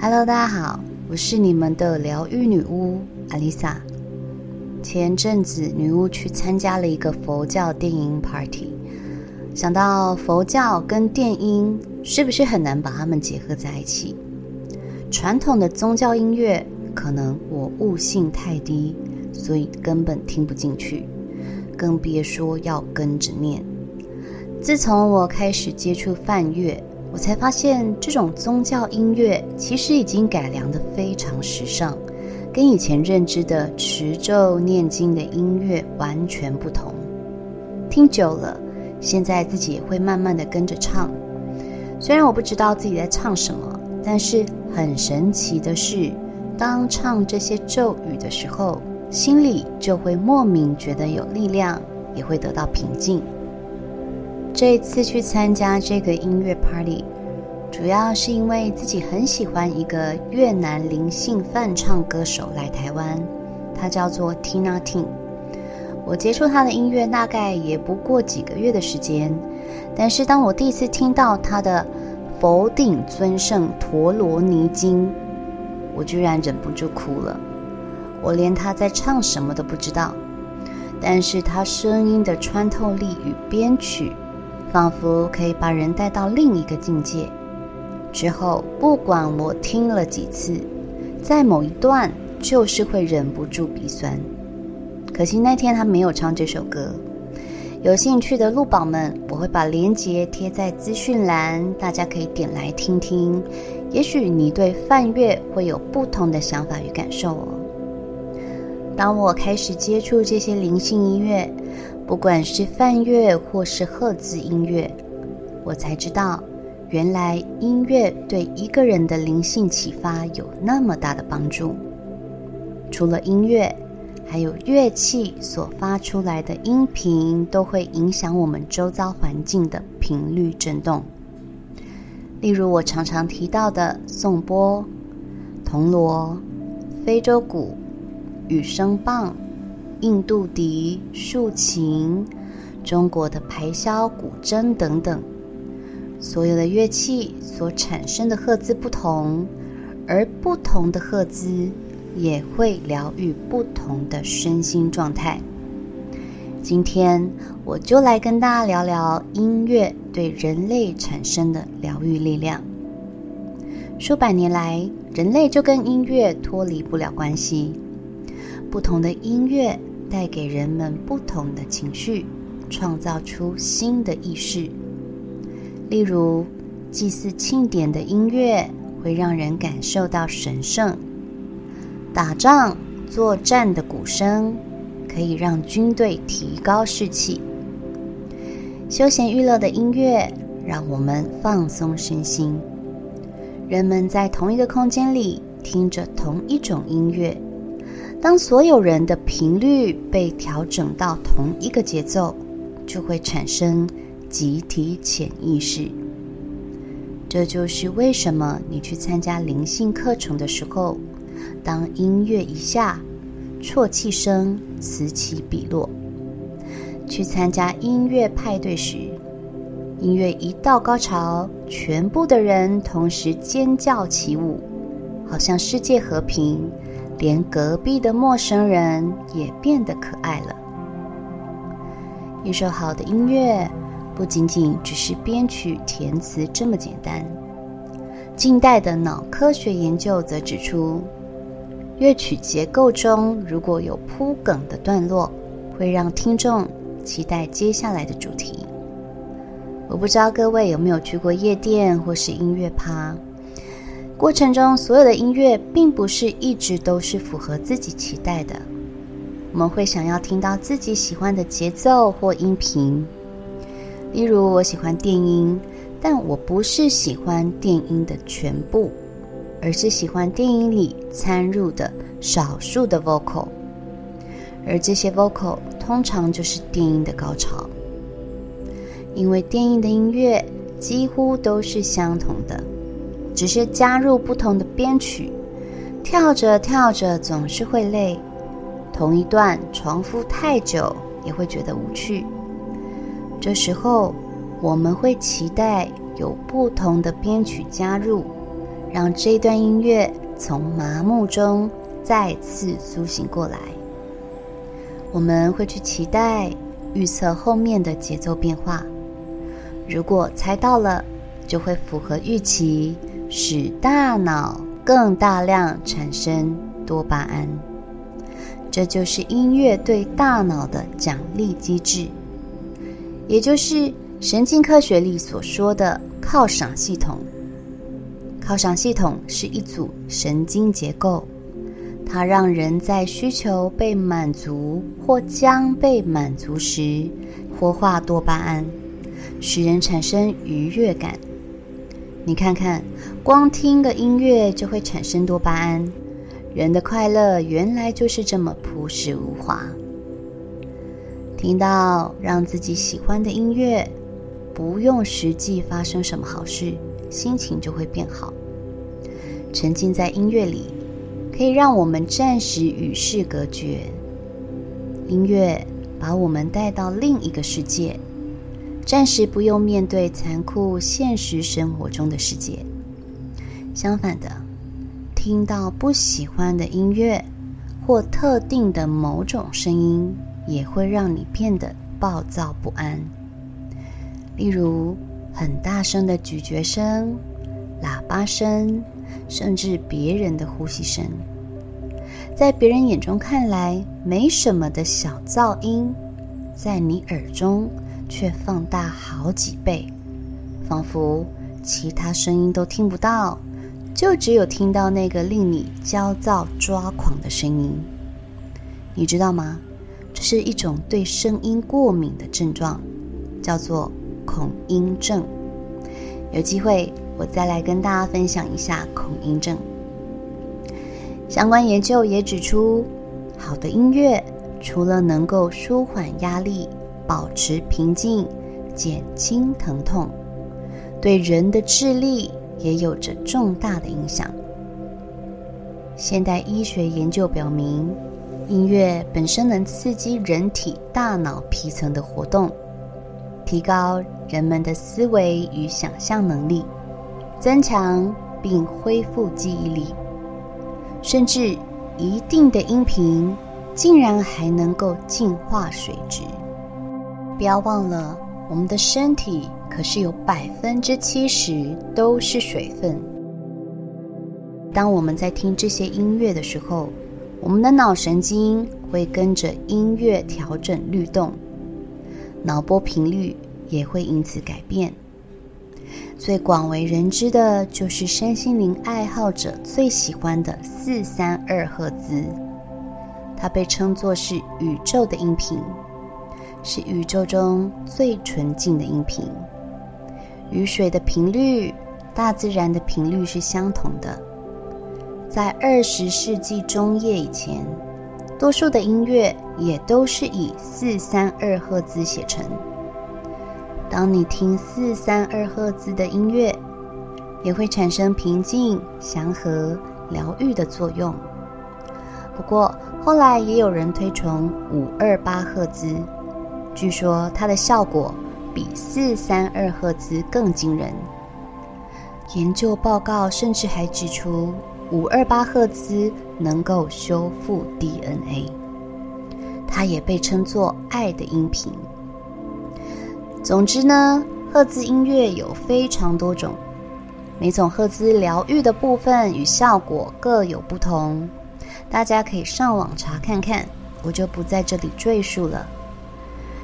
Hello，大家好，我是你们的疗愈女巫阿丽萨。前阵子，女巫去参加了一个佛教电音 party，想到佛教跟电音，是不是很难把它们结合在一起？传统的宗教音乐，可能我悟性太低，所以根本听不进去，更别说要跟着念。自从我开始接触梵乐，我才发现，这种宗教音乐其实已经改良得非常时尚，跟以前认知的持咒念经的音乐完全不同。听久了，现在自己也会慢慢地跟着唱。虽然我不知道自己在唱什么，但是很神奇的是，当唱这些咒语的时候，心里就会莫名觉得有力量，也会得到平静。这一次去参加这个音乐 party，主要是因为自己很喜欢一个越南灵性泛唱歌手来台湾，他叫做 Tina Ting。我接触他的音乐大概也不过几个月的时间，但是当我第一次听到他的《佛顶尊胜陀罗尼经》，我居然忍不住哭了。我连他在唱什么都不知道，但是他声音的穿透力与编曲。仿佛可以把人带到另一个境界。之后，不管我听了几次，在某一段就是会忍不住鼻酸。可惜那天他没有唱这首歌。有兴趣的鹿宝们，我会把链接贴在资讯栏，大家可以点来听听。也许你对梵乐会有不同的想法与感受哦。当我开始接触这些灵性音乐，不管是梵乐或是赫兹音乐，我才知道，原来音乐对一个人的灵性启发有那么大的帮助。除了音乐，还有乐器所发出来的音频都会影响我们周遭环境的频率振动。例如我常常提到的颂钵、铜锣、非洲鼓。羽声棒、印度笛、竖琴、中国的排箫、古筝等等，所有的乐器所产生的赫兹不同，而不同的赫兹也会疗愈不同的身心状态。今天我就来跟大家聊聊音乐对人类产生的疗愈力量。数百年来，人类就跟音乐脱离不了关系。不同的音乐带给人们不同的情绪，创造出新的意识。例如，祭祀庆典的音乐会让人感受到神圣；打仗作战的鼓声可以让军队提高士气；休闲娱乐的音乐让我们放松身心。人们在同一个空间里听着同一种音乐。当所有人的频率被调整到同一个节奏，就会产生集体潜意识。这就是为什么你去参加灵性课程的时候，当音乐一下，啜泣声此起彼落；去参加音乐派对时，音乐一到高潮，全部的人同时尖叫起舞，好像世界和平。连隔壁的陌生人也变得可爱了。一首好的音乐，不仅仅只是编曲填词这么简单。近代的脑科学研究则指出，乐曲结构中如果有铺梗的段落，会让听众期待接下来的主题。我不知道各位有没有去过夜店或是音乐趴。过程中，所有的音乐并不是一直都是符合自己期待的。我们会想要听到自己喜欢的节奏或音频。例如，我喜欢电音，但我不是喜欢电音的全部，而是喜欢电音里掺入的少数的 vocal。而这些 vocal 通常就是电音的高潮，因为电音的音乐几乎都是相同的。只是加入不同的编曲，跳着跳着总是会累。同一段重复太久也会觉得无趣。这时候我们会期待有不同的编曲加入，让这段音乐从麻木中再次苏醒过来。我们会去期待、预测后面的节奏变化。如果猜到了，就会符合预期，使大脑更大量产生多巴胺。这就是音乐对大脑的奖励机制，也就是神经科学里所说的犒赏系统。犒赏系统是一组神经结构，它让人在需求被满足或将被满足时，活化多巴胺，使人产生愉悦感。你看看，光听个音乐就会产生多巴胺。人的快乐原来就是这么朴实无华。听到让自己喜欢的音乐，不用实际发生什么好事，心情就会变好。沉浸在音乐里，可以让我们暂时与世隔绝。音乐把我们带到另一个世界。暂时不用面对残酷现实生活中的世界。相反的，听到不喜欢的音乐或特定的某种声音，也会让你变得暴躁不安。例如，很大声的咀嚼声、喇叭声，甚至别人的呼吸声，在别人眼中看来没什么的小噪音，在你耳中，却放大好几倍，仿佛其他声音都听不到，就只有听到那个令你焦躁抓狂的声音。你知道吗？这是一种对声音过敏的症状，叫做恐音症。有机会我再来跟大家分享一下恐音症。相关研究也指出，好的音乐除了能够舒缓压力，保持平静，减轻疼痛，对人的智力也有着重大的影响。现代医学研究表明，音乐本身能刺激人体大脑皮层的活动，提高人们的思维与想象能力，增强并恢复记忆力，甚至一定的音频竟然还能够净化水质。不要忘了，我们的身体可是有百分之七十都是水分。当我们在听这些音乐的时候，我们的脑神经会跟着音乐调整律动，脑波频率也会因此改变。最广为人知的就是身心灵爱好者最喜欢的四三二赫兹，它被称作是宇宙的音频。是宇宙中最纯净的音频，与水的频率、大自然的频率是相同的。在二十世纪中叶以前，多数的音乐也都是以四三二赫兹写成。当你听四三二赫兹的音乐，也会产生平静、祥和、疗愈的作用。不过后来也有人推崇五二八赫兹。据说它的效果比四三二赫兹更惊人。研究报告甚至还指出，五二八赫兹能够修复 DNA。它也被称作“爱的音频”。总之呢，赫兹音乐有非常多种，每种赫兹疗愈的部分与效果各有不同。大家可以上网查看看，我就不在这里赘述了。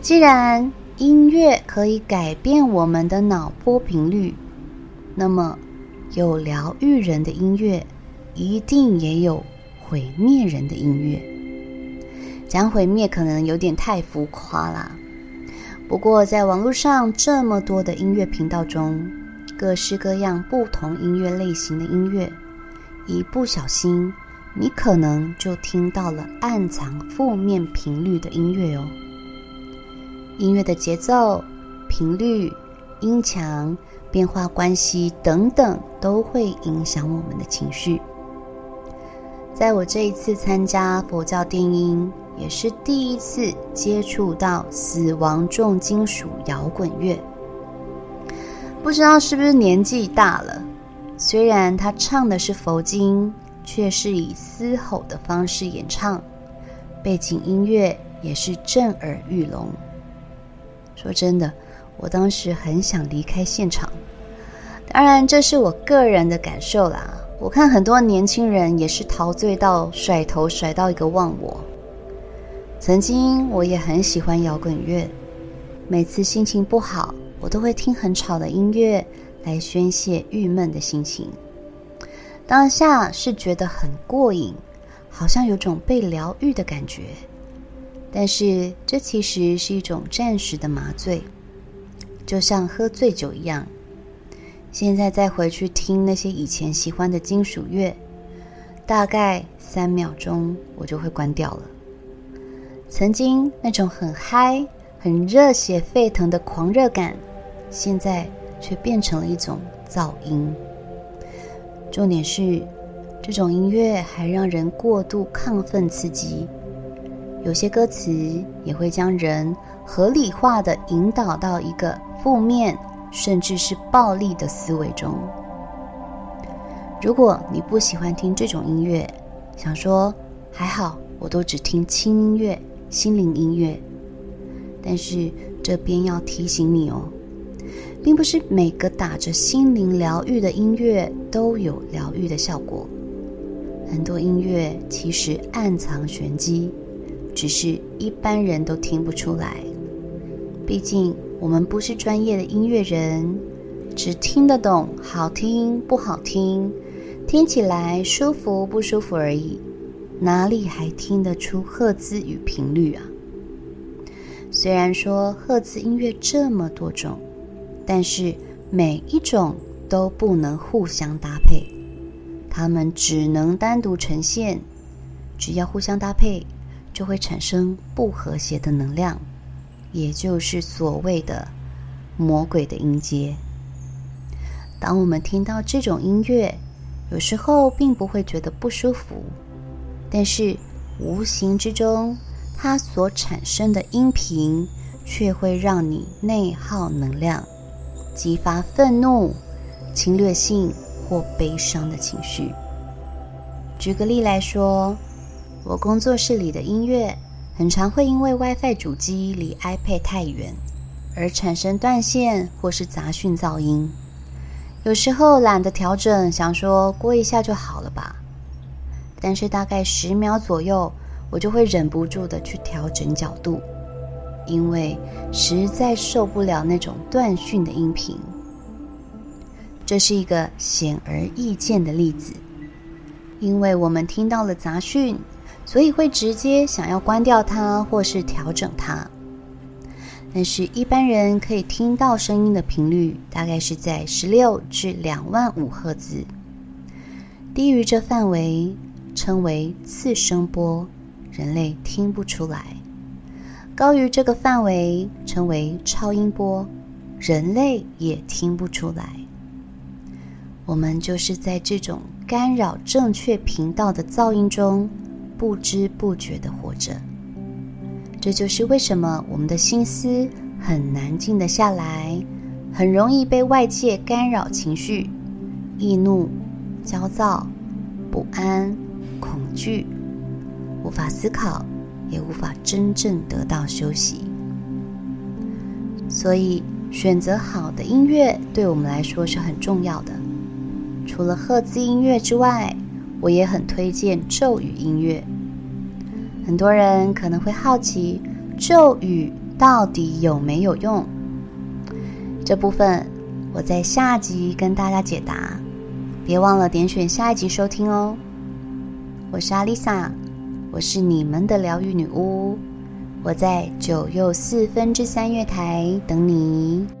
既然音乐可以改变我们的脑波频率，那么有疗愈人的音乐，一定也有毁灭人的音乐。讲毁灭可能有点太浮夸啦。不过在网络上这么多的音乐频道中，各式各样不同音乐类型的音乐，一不小心，你可能就听到了暗藏负面频率的音乐哦。音乐的节奏、频率、音强、变化关系等等，都会影响我们的情绪。在我这一次参加佛教电音，也是第一次接触到死亡重金属摇滚乐。不知道是不是年纪大了，虽然他唱的是佛经，却是以嘶吼的方式演唱，背景音乐也是震耳欲聋。说真的，我当时很想离开现场。当然，这是我个人的感受啦。我看很多年轻人也是陶醉到甩头甩到一个忘我。曾经我也很喜欢摇滚乐，每次心情不好，我都会听很吵的音乐来宣泄郁闷的心情。当下是觉得很过瘾，好像有种被疗愈的感觉。但是这其实是一种暂时的麻醉，就像喝醉酒一样。现在再回去听那些以前喜欢的金属乐，大概三秒钟我就会关掉了。曾经那种很嗨、很热血沸腾的狂热感，现在却变成了一种噪音。重点是，这种音乐还让人过度亢奋刺激，有些歌词也会将人合理化的引导到一个负面。甚至是暴力的思维中。如果你不喜欢听这种音乐，想说还好，我都只听轻音乐、心灵音乐。但是这边要提醒你哦，并不是每个打着心灵疗愈的音乐都有疗愈的效果。很多音乐其实暗藏玄机，只是一般人都听不出来。毕竟。我们不是专业的音乐人，只听得懂好听不好听，听起来舒服不舒服而已，哪里还听得出赫兹与频率啊？虽然说赫兹音乐这么多种，但是每一种都不能互相搭配，它们只能单独呈现。只要互相搭配，就会产生不和谐的能量。也就是所谓的魔鬼的音阶。当我们听到这种音乐，有时候并不会觉得不舒服，但是无形之中，它所产生的音频却会让你内耗能量，激发愤怒、侵略性或悲伤的情绪。举个例来说，我工作室里的音乐。很常会因为 WiFi 主机离 iPad 太远而产生断线或是杂讯噪音。有时候懒得调整，想说过一下就好了吧。但是大概十秒左右，我就会忍不住的去调整角度，因为实在受不了那种断讯的音频。这是一个显而易见的例子，因为我们听到了杂讯。所以会直接想要关掉它，或是调整它。但是，一般人可以听到声音的频率大概是在十六至两万五赫兹，低于这范围称为次声波，人类听不出来；高于这个范围称为超音波，人类也听不出来。我们就是在这种干扰正确频道的噪音中。不知不觉的活着，这就是为什么我们的心思很难静得下来，很容易被外界干扰情绪，易怒、焦躁、不安、恐惧，无法思考，也无法真正得到休息。所以，选择好的音乐对我们来说是很重要的。除了赫兹音乐之外，我也很推荐咒语音乐。很多人可能会好奇，咒语到底有没有用？这部分我在下集跟大家解答，别忘了点选下一集收听哦。我是阿丽萨，我是你们的疗愈女巫，我在九又四分之三月台等你。